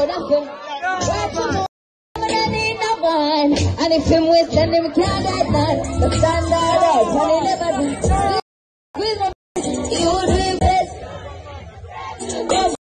Watch one. And if him waste and him can't get none, the standard up and he never be. With be blessed.